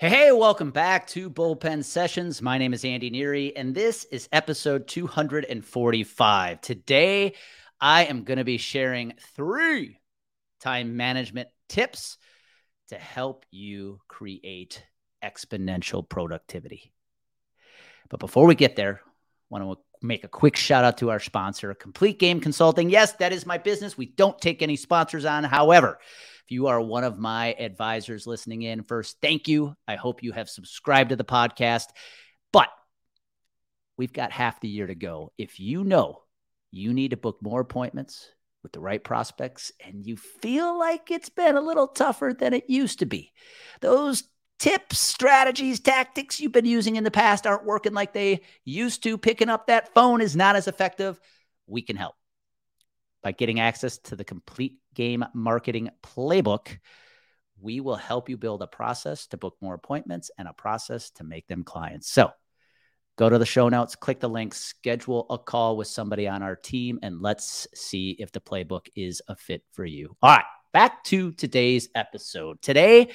Hey, welcome back to Bullpen Sessions. My name is Andy Neary, and this is episode 245. Today, I am going to be sharing three time management tips to help you create exponential productivity. But before we get there, I want to make a quick shout out to our sponsor, Complete Game Consulting. Yes, that is my business. We don't take any sponsors on. However, you are one of my advisors listening in, first, thank you. I hope you have subscribed to the podcast. But we've got half the year to go. If you know you need to book more appointments with the right prospects and you feel like it's been a little tougher than it used to be, those tips, strategies, tactics you've been using in the past aren't working like they used to. Picking up that phone is not as effective. We can help by getting access to the complete game marketing playbook. We will help you build a process to book more appointments and a process to make them clients. So go to the show notes, click the link, schedule a call with somebody on our team, and let's see if the playbook is a fit for you. All right, back to today's episode. Today,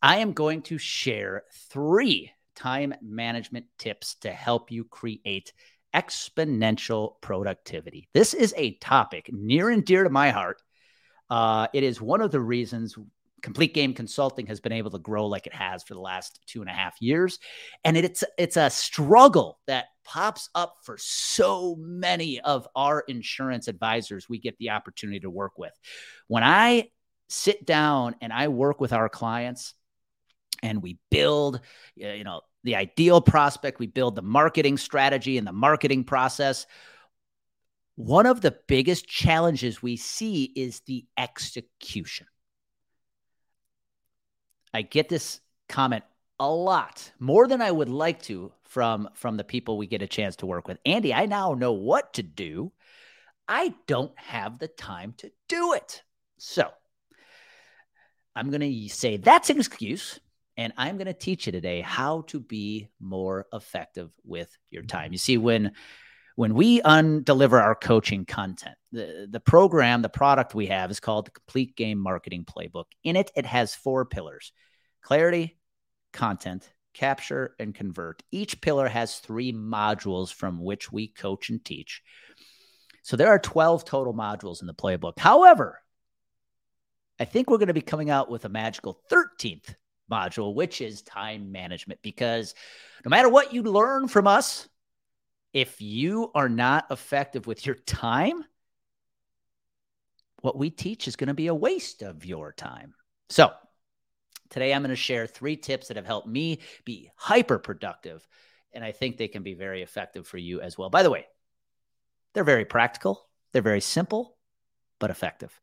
I am going to share three time management tips to help you create exponential productivity. This is a topic near and dear to my heart. Uh, it is one of the reasons Complete Game Consulting has been able to grow like it has for the last two and a half years, and it's it's a struggle that pops up for so many of our insurance advisors we get the opportunity to work with. When I sit down and I work with our clients, and we build, you know, the ideal prospect, we build the marketing strategy and the marketing process. One of the biggest challenges we see is the execution. I get this comment a lot, more than I would like to from from the people we get a chance to work with. Andy, I now know what to do. I don't have the time to do it. So, I'm going to say that's an excuse and I'm going to teach you today how to be more effective with your time. You see, when when we undeliver our coaching content, the, the program, the product we have is called the Complete Game Marketing Playbook. In it, it has four pillars clarity, content, capture, and convert. Each pillar has three modules from which we coach and teach. So there are 12 total modules in the playbook. However, I think we're going to be coming out with a magical 13th module, which is time management. Because no matter what you learn from us, if you are not effective with your time, what we teach is going to be a waste of your time. So, today I'm going to share three tips that have helped me be hyper productive. And I think they can be very effective for you as well. By the way, they're very practical, they're very simple, but effective.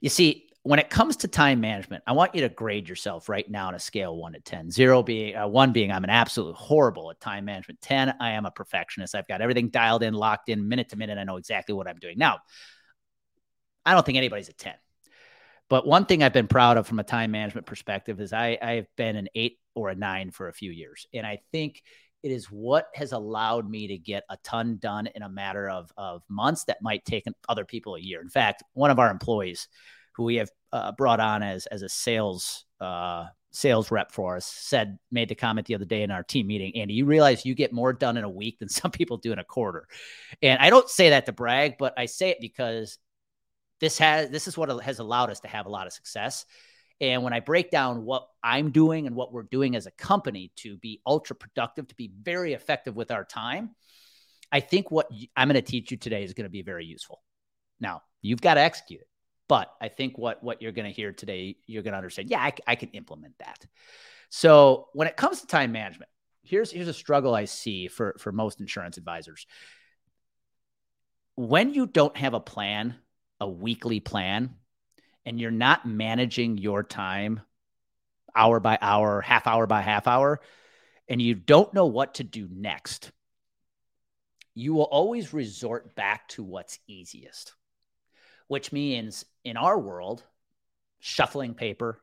You see, when it comes to time management, I want you to grade yourself right now on a scale one to 10. Zero being uh, one being I'm an absolute horrible at time management. 10, I am a perfectionist. I've got everything dialed in, locked in, minute to minute. I know exactly what I'm doing. Now, I don't think anybody's a 10. But one thing I've been proud of from a time management perspective is I, I've been an eight or a nine for a few years. And I think it is what has allowed me to get a ton done in a matter of, of months that might take other people a year. In fact, one of our employees, who we have uh, brought on as as a sales uh, sales rep for us, said made the comment the other day in our team meeting, Andy, you realize you get more done in a week than some people do in a quarter. And I don't say that to brag, but I say it because this has this is what has allowed us to have a lot of success. And when I break down what I'm doing and what we're doing as a company to be ultra productive, to be very effective with our time, I think what I'm going to teach you today is going to be very useful. Now, you've got to execute it. But I think what what you're going to hear today, you're going to understand. Yeah, I, I can implement that. So when it comes to time management, here's here's a struggle I see for for most insurance advisors. When you don't have a plan, a weekly plan, and you're not managing your time hour by hour, half hour by half hour, and you don't know what to do next, you will always resort back to what's easiest which means in our world, shuffling paper,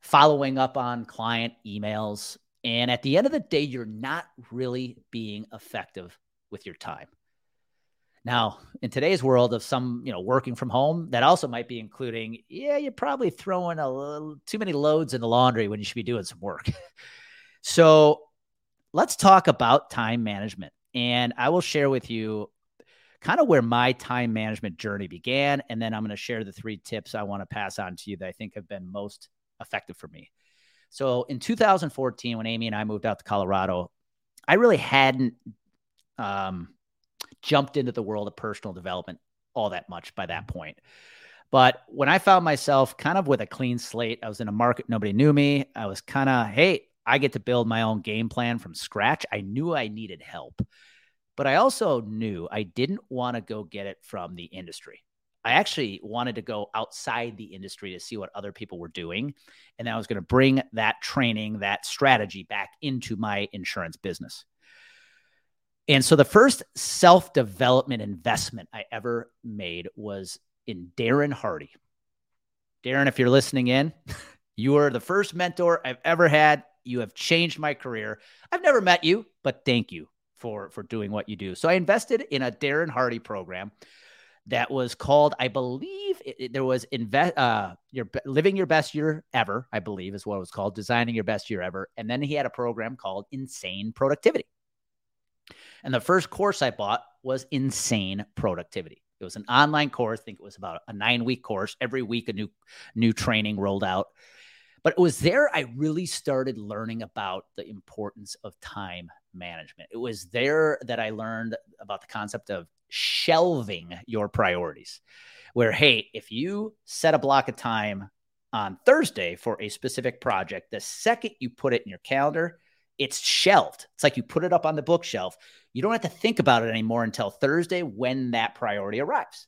following up on client emails. And at the end of the day, you're not really being effective with your time. Now, in today's world of some, you know, working from home, that also might be including, yeah, you're probably throwing a little too many loads in the laundry when you should be doing some work. so, let's talk about time management. And I will share with you kind of where my time management journey began. And then I'm going to share the three tips I want to pass on to you that I think have been most effective for me. So in 2014, when Amy and I moved out to Colorado, I really hadn't um, jumped into the world of personal development all that much by that point. But when I found myself kind of with a clean slate, I was in a market nobody knew me. I was kind of, hey, I get to build my own game plan from scratch. I knew I needed help, but I also knew I didn't want to go get it from the industry. I actually wanted to go outside the industry to see what other people were doing. And I was going to bring that training, that strategy back into my insurance business. And so the first self development investment I ever made was in Darren Hardy. Darren, if you're listening in, you are the first mentor I've ever had. You have changed my career. I've never met you, but thank you for for doing what you do. So I invested in a Darren Hardy program that was called, I believe, it, it, there was invest uh your living your best year ever. I believe is what it was called, designing your best year ever. And then he had a program called Insane Productivity. And the first course I bought was Insane Productivity. It was an online course. I think it was about a nine week course. Every week, a new new training rolled out. But it was there I really started learning about the importance of time management. It was there that I learned about the concept of shelving your priorities. Where, hey, if you set a block of time on Thursday for a specific project, the second you put it in your calendar, it's shelved. It's like you put it up on the bookshelf. You don't have to think about it anymore until Thursday when that priority arrives.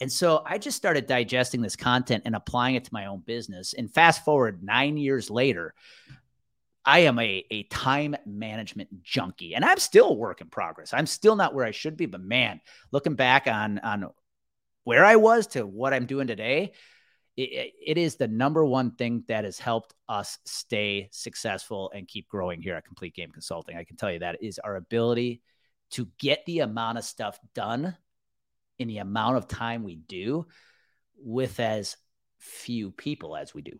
And so I just started digesting this content and applying it to my own business. And fast forward nine years later, I am a, a time management junkie and I'm still a work in progress. I'm still not where I should be, but man, looking back on, on where I was to what I'm doing today, it, it is the number one thing that has helped us stay successful and keep growing here at Complete Game Consulting. I can tell you that is our ability to get the amount of stuff done in the amount of time we do with as few people as we do.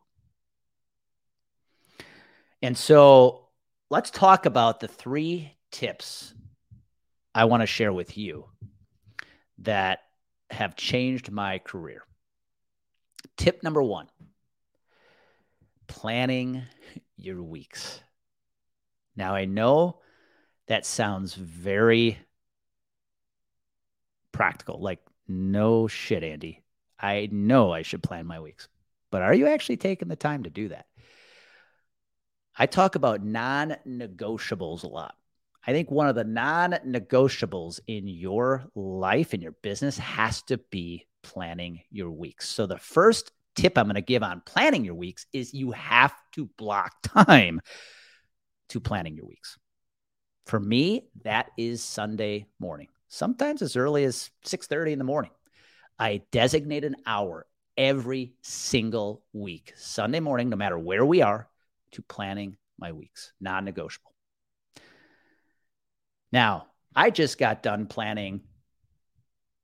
And so let's talk about the three tips I want to share with you that have changed my career. Tip number one planning your weeks. Now, I know that sounds very practical. Like, no shit, Andy. I know I should plan my weeks, but are you actually taking the time to do that? I talk about non negotiables a lot. I think one of the non negotiables in your life, in your business, has to be planning your weeks. So, the first tip I'm going to give on planning your weeks is you have to block time to planning your weeks. For me, that is Sunday morning. Sometimes as early as 6:30 in the morning. I designate an hour every single week, Sunday morning, no matter where we are, to planning my weeks, non negotiable. Now, I just got done planning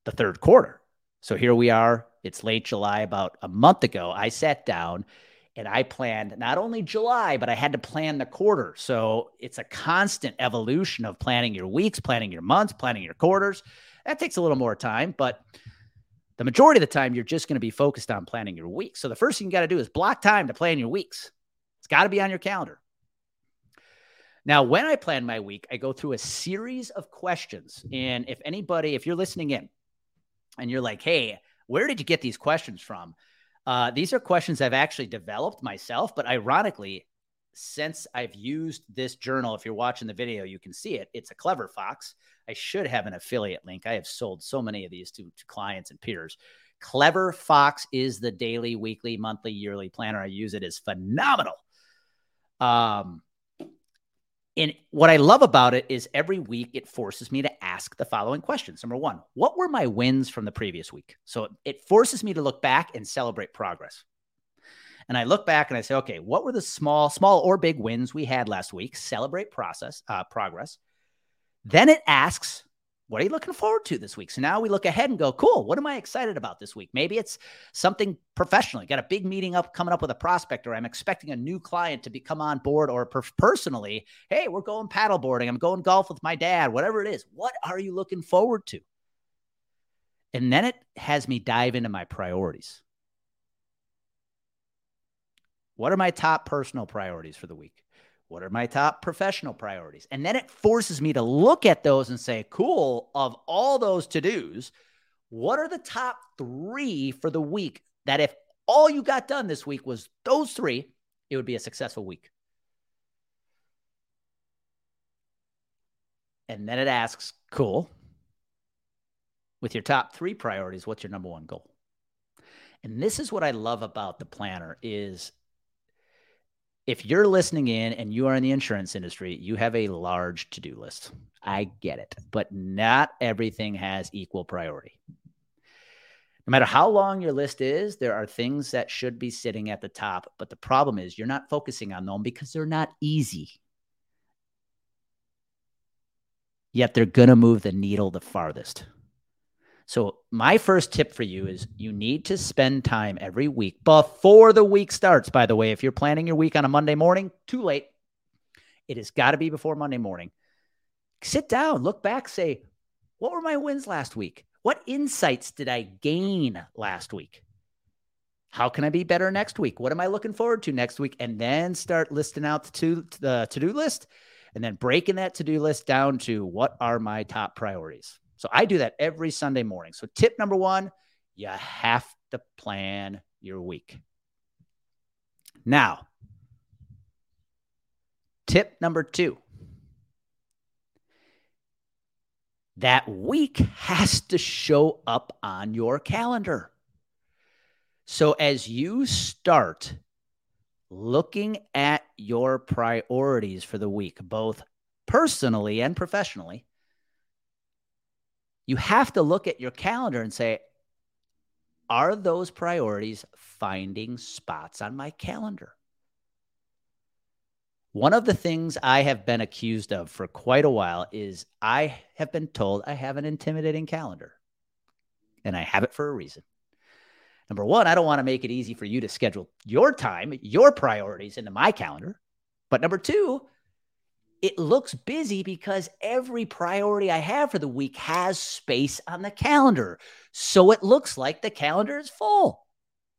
the third quarter. So here we are. It's late July, about a month ago. I sat down and I planned not only July, but I had to plan the quarter. So it's a constant evolution of planning your weeks, planning your months, planning your quarters. That takes a little more time, but the majority of the time, you're just going to be focused on planning your weeks. So the first thing you got to do is block time to plan your weeks. It's got to be on your calendar. Now, when I plan my week, I go through a series of questions. And if anybody, if you're listening in and you're like, hey, where did you get these questions from? Uh, these are questions I've actually developed myself, but ironically, since I've used this journal, if you're watching the video, you can see it. It's a Clever Fox. I should have an affiliate link. I have sold so many of these to, to clients and peers. Clever Fox is the daily, weekly, monthly, yearly planner. I use it is phenomenal. Um, and what I love about it is every week it forces me to ask the following questions. Number one, what were my wins from the previous week? So it forces me to look back and celebrate progress. And I look back and I say, okay, what were the small, small or big wins we had last week? Celebrate process, uh, progress. Then it asks, what are you looking forward to this week? So now we look ahead and go, cool, what am I excited about this week? Maybe it's something professional. got a big meeting up coming up with a prospect, or I'm expecting a new client to be come on board, or per- personally, hey, we're going paddleboarding. I'm going golf with my dad, whatever it is. What are you looking forward to? And then it has me dive into my priorities. What are my top personal priorities for the week? What are my top professional priorities? And then it forces me to look at those and say, cool, of all those to dos, what are the top three for the week that if all you got done this week was those three, it would be a successful week? And then it asks, cool, with your top three priorities, what's your number one goal? And this is what I love about the planner is if you're listening in and you are in the insurance industry, you have a large to do list. I get it, but not everything has equal priority. No matter how long your list is, there are things that should be sitting at the top. But the problem is you're not focusing on them because they're not easy. Yet they're going to move the needle the farthest. So, my first tip for you is you need to spend time every week before the week starts. By the way, if you're planning your week on a Monday morning, too late. It has got to be before Monday morning. Sit down, look back, say, what were my wins last week? What insights did I gain last week? How can I be better next week? What am I looking forward to next week? And then start listing out the to, the to do list and then breaking that to do list down to what are my top priorities. So I do that every Sunday morning. So tip number one, you have to plan your week. Now, tip number two that week has to show up on your calendar. So as you start looking at your priorities for the week, both personally and professionally, you have to look at your calendar and say, are those priorities finding spots on my calendar? One of the things I have been accused of for quite a while is I have been told I have an intimidating calendar. And I have it for a reason. Number one, I don't want to make it easy for you to schedule your time, your priorities into my calendar. But number two, it looks busy because every priority I have for the week has space on the calendar. So it looks like the calendar is full.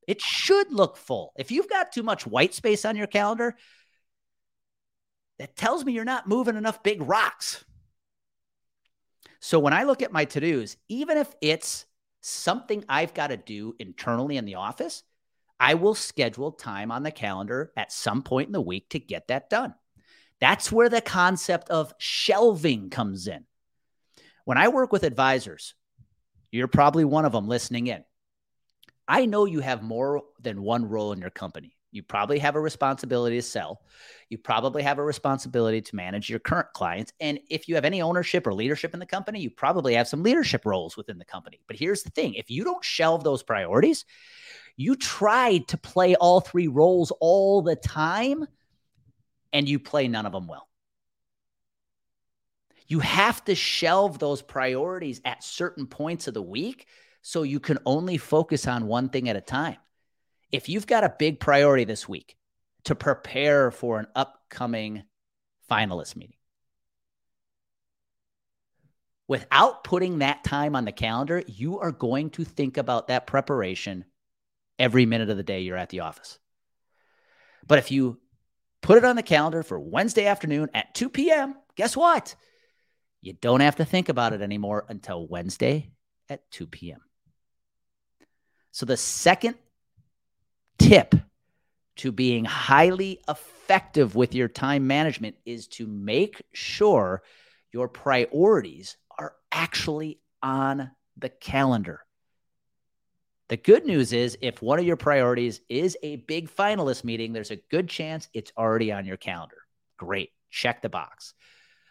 It should look full. If you've got too much white space on your calendar, that tells me you're not moving enough big rocks. So when I look at my to dos, even if it's something I've got to do internally in the office, I will schedule time on the calendar at some point in the week to get that done. That's where the concept of shelving comes in. When I work with advisors, you're probably one of them listening in. I know you have more than one role in your company. You probably have a responsibility to sell. You probably have a responsibility to manage your current clients. And if you have any ownership or leadership in the company, you probably have some leadership roles within the company. But here's the thing if you don't shelve those priorities, you try to play all three roles all the time and you play none of them well. You have to shelve those priorities at certain points of the week so you can only focus on one thing at a time. If you've got a big priority this week to prepare for an upcoming finalist meeting, without putting that time on the calendar, you are going to think about that preparation every minute of the day you're at the office. But if you Put it on the calendar for Wednesday afternoon at 2 p.m. Guess what? You don't have to think about it anymore until Wednesday at 2 p.m. So, the second tip to being highly effective with your time management is to make sure your priorities are actually on the calendar. The good news is, if one of your priorities is a big finalist meeting, there's a good chance it's already on your calendar. Great. Check the box.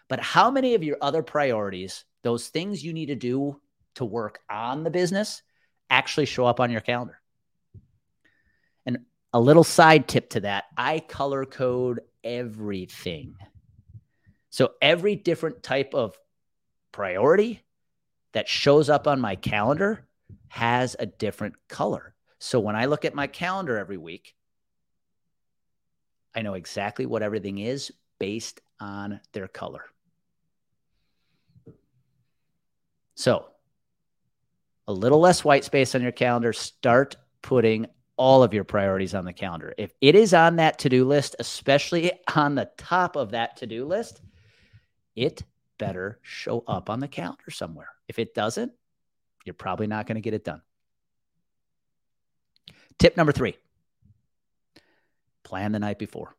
But how many of your other priorities, those things you need to do to work on the business, actually show up on your calendar? And a little side tip to that I color code everything. So every different type of priority, that shows up on my calendar has a different color. So when I look at my calendar every week, I know exactly what everything is based on their color. So, a little less white space on your calendar. Start putting all of your priorities on the calendar. If it is on that to do list, especially on the top of that to do list, it better show up on the calendar somewhere. If it doesn't, you're probably not going to get it done. Tip number three plan the night before.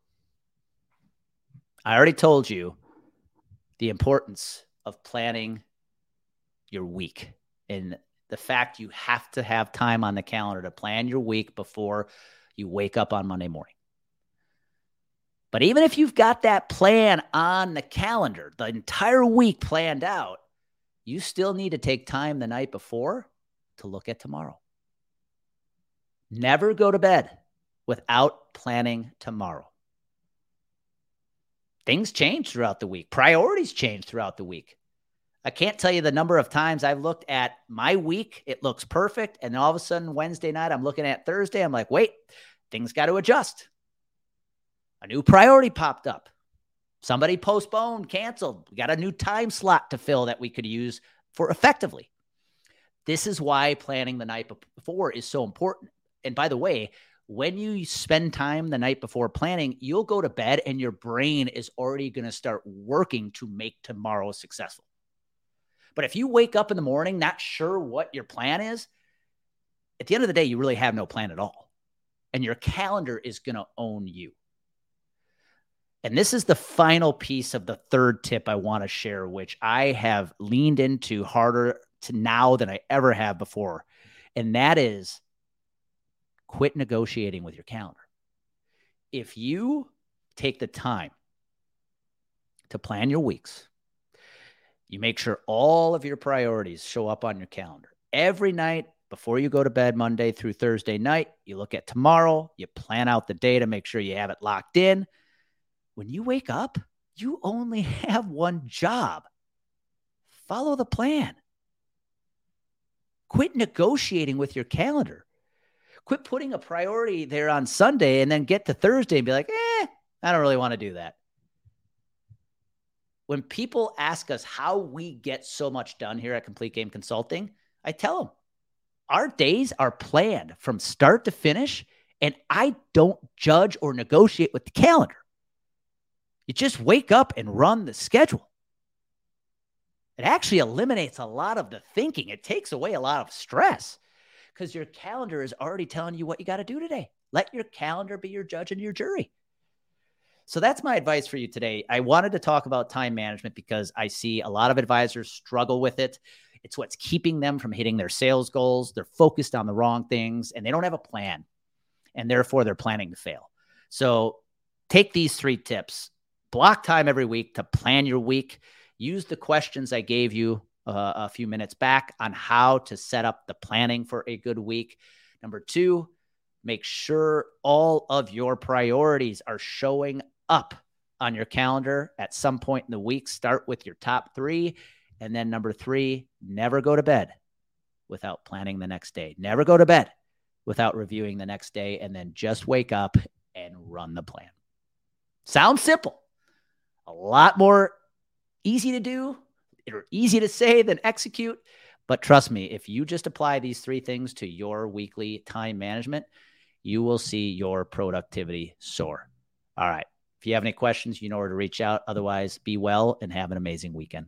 I already told you the importance of planning your week and the fact you have to have time on the calendar to plan your week before you wake up on Monday morning. But even if you've got that plan on the calendar, the entire week planned out, you still need to take time the night before to look at tomorrow. Never go to bed without planning tomorrow. Things change throughout the week, priorities change throughout the week. I can't tell you the number of times I've looked at my week, it looks perfect. And all of a sudden, Wednesday night, I'm looking at Thursday, I'm like, wait, things got to adjust. A new priority popped up. Somebody postponed, canceled. We got a new time slot to fill that we could use for effectively. This is why planning the night before is so important. And by the way, when you spend time the night before planning, you'll go to bed and your brain is already going to start working to make tomorrow successful. But if you wake up in the morning not sure what your plan is, at the end of the day, you really have no plan at all. And your calendar is going to own you. And this is the final piece of the third tip I want to share, which I have leaned into harder to now than I ever have before. And that is quit negotiating with your calendar. If you take the time to plan your weeks, you make sure all of your priorities show up on your calendar every night before you go to bed Monday through Thursday night. You look at tomorrow, you plan out the day to make sure you have it locked in. When you wake up, you only have one job follow the plan. Quit negotiating with your calendar. Quit putting a priority there on Sunday and then get to Thursday and be like, eh, I don't really want to do that. When people ask us how we get so much done here at Complete Game Consulting, I tell them our days are planned from start to finish, and I don't judge or negotiate with the calendar. You just wake up and run the schedule. It actually eliminates a lot of the thinking, it takes away a lot of stress because your calendar is already telling you what you got to do today. Let your calendar be your judge and your jury. So that's my advice for you today. I wanted to talk about time management because I see a lot of advisors struggle with it. It's what's keeping them from hitting their sales goals. They're focused on the wrong things and they don't have a plan. And therefore, they're planning to fail. So take these three tips block time every week to plan your week. Use the questions I gave you uh, a few minutes back on how to set up the planning for a good week. Number two, make sure all of your priorities are showing up on your calendar at some point in the week. Start with your top three. And then number three, never go to bed without planning the next day. Never go to bed without reviewing the next day. And then just wake up and run the plan. Sounds simple. A lot more easy to do they're easy to say than execute. But trust me, if you just apply these three things to your weekly time management, you will see your productivity soar. All right. If you have any questions, you know where to reach out. Otherwise, be well and have an amazing weekend.